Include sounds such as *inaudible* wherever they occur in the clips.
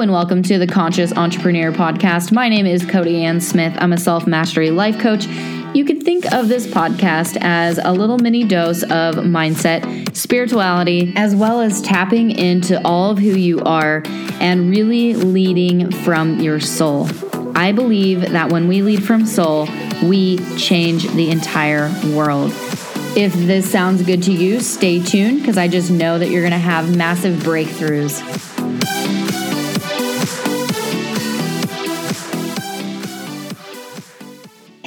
And welcome to the Conscious Entrepreneur Podcast. My name is Cody Ann Smith. I'm a self mastery life coach. You could think of this podcast as a little mini dose of mindset, spirituality, as well as tapping into all of who you are and really leading from your soul. I believe that when we lead from soul, we change the entire world. If this sounds good to you, stay tuned because I just know that you're going to have massive breakthroughs.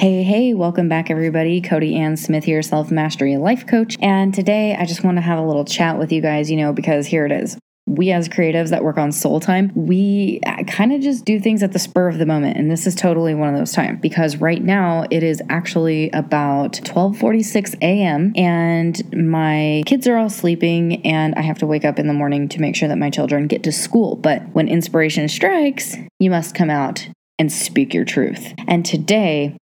Hey, hey, welcome back, everybody. Cody Ann Smith here, self mastery life coach. And today I just want to have a little chat with you guys, you know, because here it is. We, as creatives that work on soul time, we uh, kind of just do things at the spur of the moment. And this is totally one of those times because right now it is actually about 12:46 a.m. and my kids are all sleeping and I have to wake up in the morning to make sure that my children get to school. But when inspiration strikes, you must come out and speak your truth. And today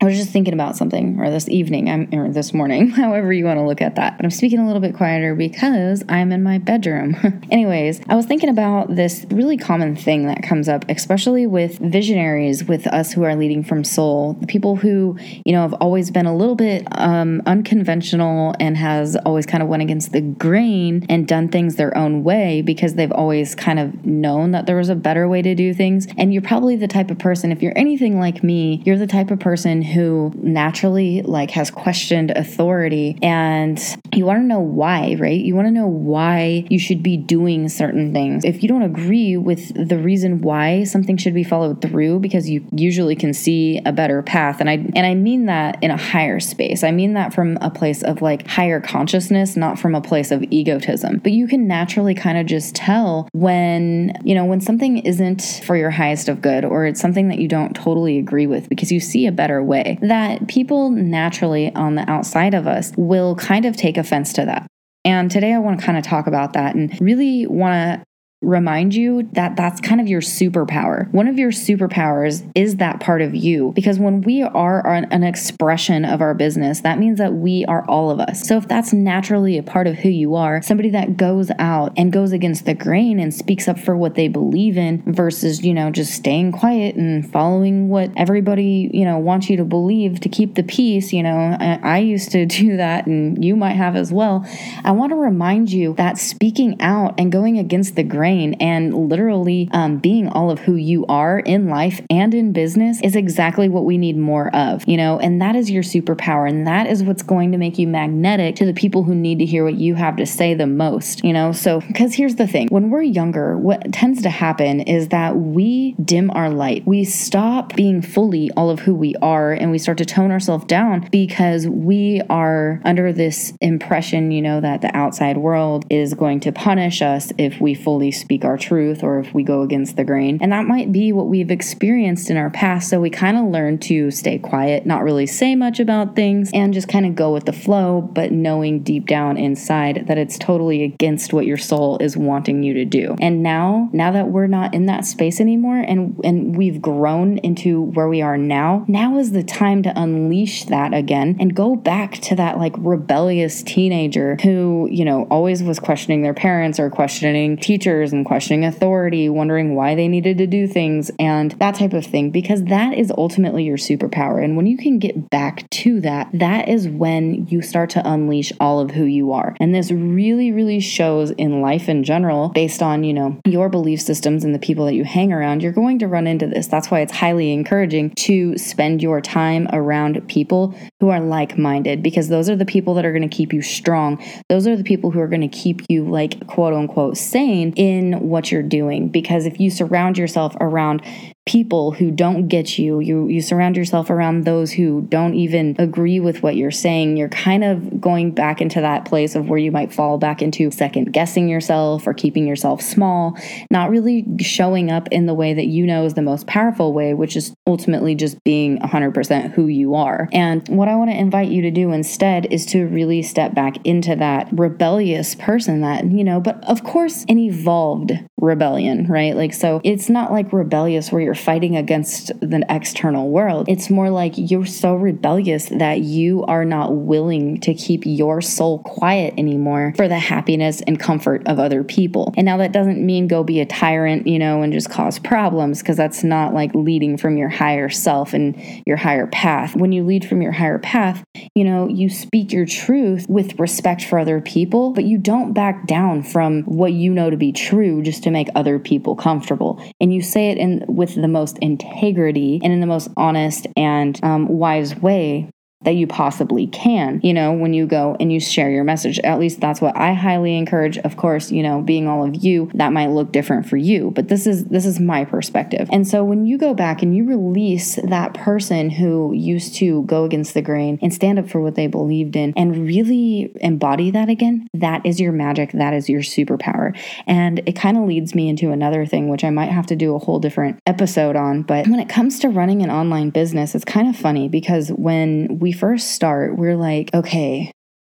I was just thinking about something, or this evening, I'm, or this morning, *laughs* however you want to look at that. But I'm speaking a little bit quieter because I'm in my bedroom. *laughs* Anyways, I was thinking about this really common thing that comes up, especially with visionaries, with us who are leading from soul, the people who, you know, have always been a little bit um, unconventional and has always kind of went against the grain and done things their own way because they've always kind of known that there was a better way to do things. And you're probably the type of person, if you're anything like me, you're the type of person who naturally like has questioned authority and you want to know why, right? You want to know why you should be doing certain things. If you don't agree with the reason why something should be followed through because you usually can see a better path and I and I mean that in a higher space. I mean that from a place of like higher consciousness, not from a place of egotism. But you can naturally kind of just tell when, you know, when something isn't for your highest of good or it's something that you don't totally agree with because you see a better way way that people naturally on the outside of us will kind of take offense to that. And today I want to kind of talk about that and really want to remind you that that's kind of your superpower. One of your superpowers is that part of you because when we are an expression of our business, that means that we are all of us. So if that's naturally a part of who you are, somebody that goes out and goes against the grain and speaks up for what they believe in versus, you know, just staying quiet and following what everybody, you know, wants you to believe to keep the peace, you know, I used to *laughs* do that and you might have as well. I want to remind you that speaking out and going against the grain brain and literally um, being all of who you are in life and in business is exactly what we need more of, you know, and that is your superpower. And that is what's going to make you magnetic to the people who need to hear what you have to say the most, you know. So, because here's the thing when we're younger, what tends to happen is that we dim our light. We stop being fully all of who we are and we start to tone ourselves down because we are under this impression, you know, that the outside world is going to punish us if we fully speak our truth or if we go against the grain. And that might be what we've experienced in our past. So we kind of learn to stay quiet, not really say much about things, and just kind of go with the flow, but knowing deep down inside that it's totally against what your soul is wanting you to do. And now, now that we're not in that space anymore and and we've grown into where we are now, now is the time to unleash that again and go back to that like rebellious teenager who, you know, always was questioning their parents or questioning teachers and questioning authority, wondering why they needed to do things, and that type of thing, because that is ultimately your superpower. And when you can get back to that, that is when you start to unleash all of who you are. And this really, really shows in life in general, based on, you know, your belief systems and the people that you hang around, you're going to run into this. That's why it's highly encouraging to spend your time around people who are like minded, because those are the people that are going to keep you strong. Those are the people who are going to keep you, like, quote unquote, sane in in what you're doing. Because if you surround yourself around people who don't get you. You you surround yourself around those who don't even agree with what you're saying. You're kind of going back into that place of where you might fall back into second guessing yourself or keeping yourself small not really showing up in the way that you know is the most powerful way which is ultimately just being 100% who you are. And what I want to invite you to do instead is to really step back into that rebellious person that you know but of course an evolved rebellion, right? Like, so it's not like rebellious where you're fighting against the external world. It's more like you're so rebellious that you are not willing to keep your soul quiet anymore for the happiness and comfort of other people. And now that doesn't mean go be a tyrant, you know, and just cause problems because that's not like leading from your higher self and your higher path. When you lead from your higher path, you know, you speak your truth with respect for other people, but you don't back down from what you know to be true just to make other people comfortable. And you say it in with the most integrity and in the most honest and um, wise way that you possibly can, you know, when you go and you share your message. At least that's what I highly encourage. Of course, you know, being all of you, that might look different for you, but this is this is my perspective. And so when you go back and you release that person who used to go against the grain and stand up for what they believed in and really embody that again, that is your magic, that is your superpower. And it kind of leads me into another thing which I might have to do a whole different episode on, but when it comes to running an online business, it's kind of funny because when we first start, we're like, okay,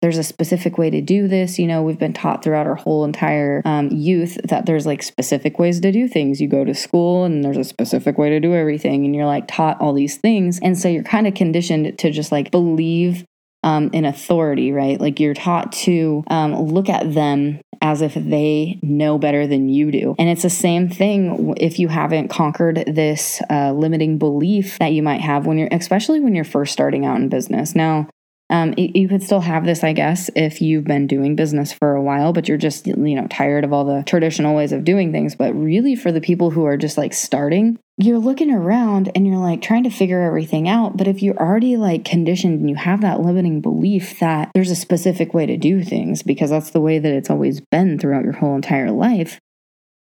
there's a specific way to do this. You know, we've been taught throughout our whole entire um, youth that there's like specific ways to do things. You go to school and there's a specific way to do everything, and you're like taught all these things. And so you're kind of conditioned to just like believe um, in authority, right? Like you're taught to um, look at them as if they know better than you do. And it's the same thing if you haven't conquered this uh, limiting belief that you might have when you're, especially when you're first starting out in business. Now, um, you could still have this, I guess, if you've been doing business for a while, but you're just, you know, tired of all the traditional ways of doing things. But really, for the people who are just like starting, you're looking around and you're like trying to figure everything out. But if you're already like conditioned and you have that limiting belief that there's a specific way to do things because that's the way that it's always been throughout your whole entire life,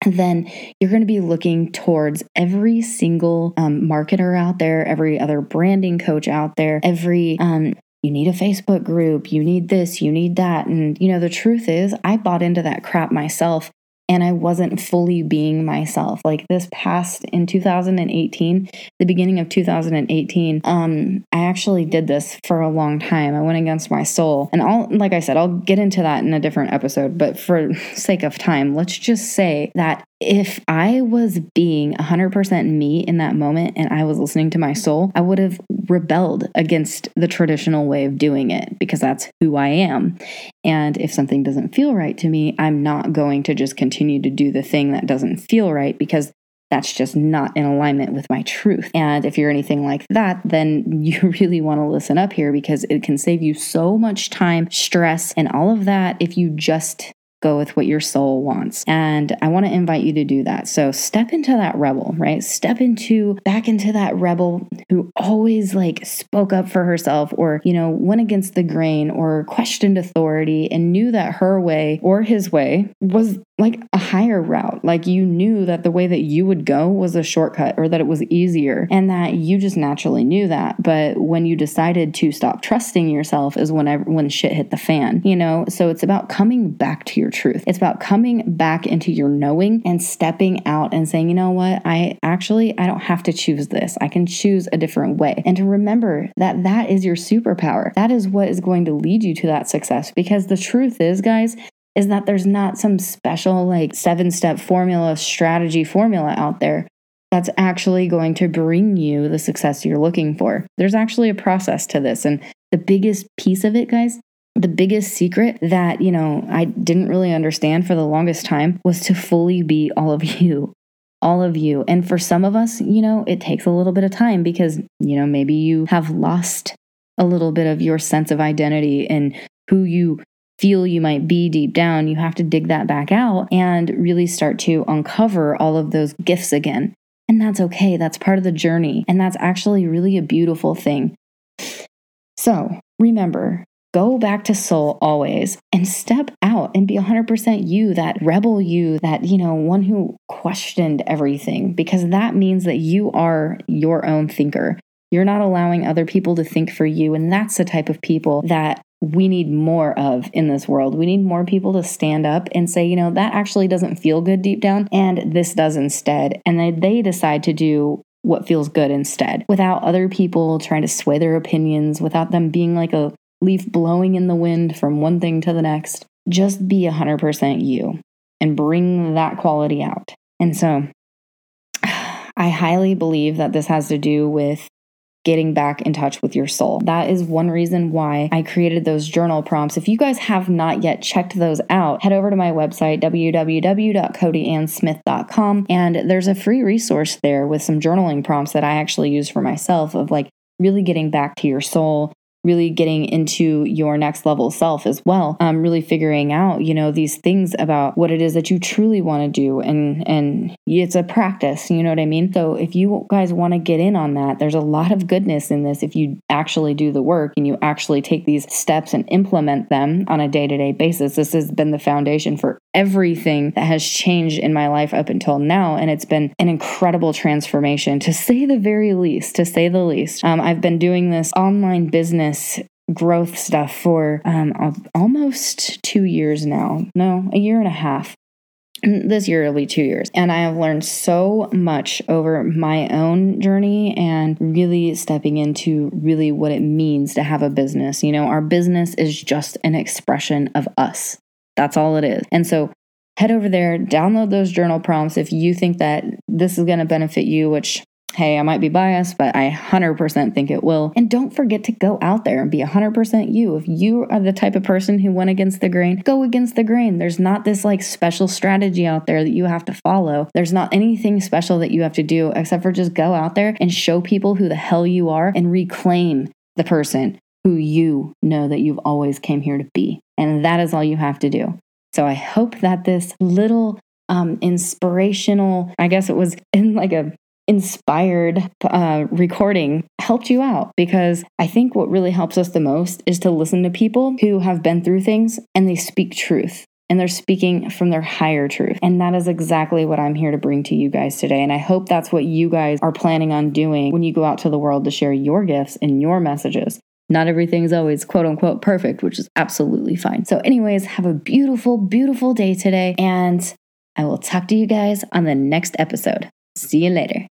then you're going to be looking towards every single um, marketer out there, every other branding coach out there, every um, you need a Facebook group, you need this, you need that. And, you know, the truth is, I bought into that crap myself and I wasn't fully being myself. Like this past in 2018, the beginning of 2018, um, I actually did this for a long time. I went against my soul. And I'll, like I said, I'll get into that in a different episode, but for *laughs* sake of time, let's just say that if I was being 100% me in that moment and I was listening to my soul, I would have rebelled against the traditional way of doing it because that's who I am. And if something doesn't feel right to me, I'm not going to just continue to do the thing that doesn't feel right because that's just not in alignment with my truth. And if you're anything like that, then *laughs* you really want to listen up here because it can save you so much time, stress, and all of that if you just go with what your soul wants. And I want to invite you to do that. So step into that rebel, right? Step into back into that rebel who always like spoke up for herself or, you know, went against the grain or questioned authority and knew that her way or his way was like a higher route. Like you knew that the way that you would go was a shortcut or that it was easier and that you just naturally knew that. But when you decided to stop trusting yourself is whenever when shit hit the fan, you know? So it's about coming back to your truth. It's about coming back into your knowing and stepping out and saying, you know what? I actually I don't have to choose this. I can choose a different way. And to remember that that is your superpower. That is what is going to lead you to that success because the truth is, guys, is that there's not some special like seven step formula, strategy formula out there that's actually going to bring you the success you're looking for. There's actually a process to this. And the biggest piece of it, guys, the biggest secret that, you know, I didn't really understand for the longest time was to fully be all of *laughs* you. All of you. And for some of us, you know, it takes a little bit of time because, you know, maybe you have lost a little bit of your sense of identity and who you feel you might be deep down, you have to dig that back out and really start to uncover all of those gifts again. And that's okay. That's part of the journey. And that's actually really a beautiful thing. So remember, go back to soul always and step out and be 100% you, that rebel you, that, you know, one who questioned everything, because that means that you are your own thinker. You're not allowing other people to think for you. And that's the type of people that we need more of in this world. We need more people to stand up and say, you know, that actually doesn't feel good deep down, and this does instead. And they, they decide to do what feels good instead without other people trying to sway their opinions, without them being like a leaf blowing in the wind from one thing to the next. Just be 100% you. and bring that quality out. And so *sighs* I highly believe that this has to do with getting back in touch with your soul. That is one reason why I created those journal prompts. If you guys have not yet checked those out, head over to my website, www.codyansmith.com, and there's a free resource there with some journaling prompts that I actually use for myself of like really getting back to your soul, really getting into your next level self as well. Um, really figuring out you know these things about what it is that you truly want to do and and it's a practice you know what i mean? So if you guys want to get in on that there's a lot of goodness in this if you actually do the work and you actually take these steps and implement them on a day-to-day basis. This has been the foundation for everything that has changed in my life up until now and it's been an incredible transformation to say the very least to say the least. Um, i've been doing this online business business growth stuff for um, almost two years now. No, a year and a half. This year will be two years. And I have learned so much over my own journey and really stepping into really what it means to have a business. You know, our business is just an expression of us. That's all it is. And so head over there, download those journal prompts if you think that this is going to benefit you, which Hey, I might be biased, but I 100% think it will. And don't forget to go out there and be 100% you. If you are the type of person who went against the grain, go against the grain. There's not this like special strategy out there that you have to follow. There's not anything special that you have to do except for just go out there and show people who the hell you are and reclaim the person who you know that you've always came here to be. And that is all you have to do. So I hope that this little um, inspirational, I guess it was in like a inspired uh, recording helped you out because I think what really helps us the most is to listen to people who have been through things and they speak truth and they're speaking from their higher truth. And that is exactly what I'm here to bring to you guys today. And I hope that's what you guys are planning on doing when you go out to the world to share your gifts and your messages. Not everything is always quote unquote perfect, which is absolutely fine. So, anyways, have a beautiful, beautiful day today. And I will talk to you guys on the next episode. See you later.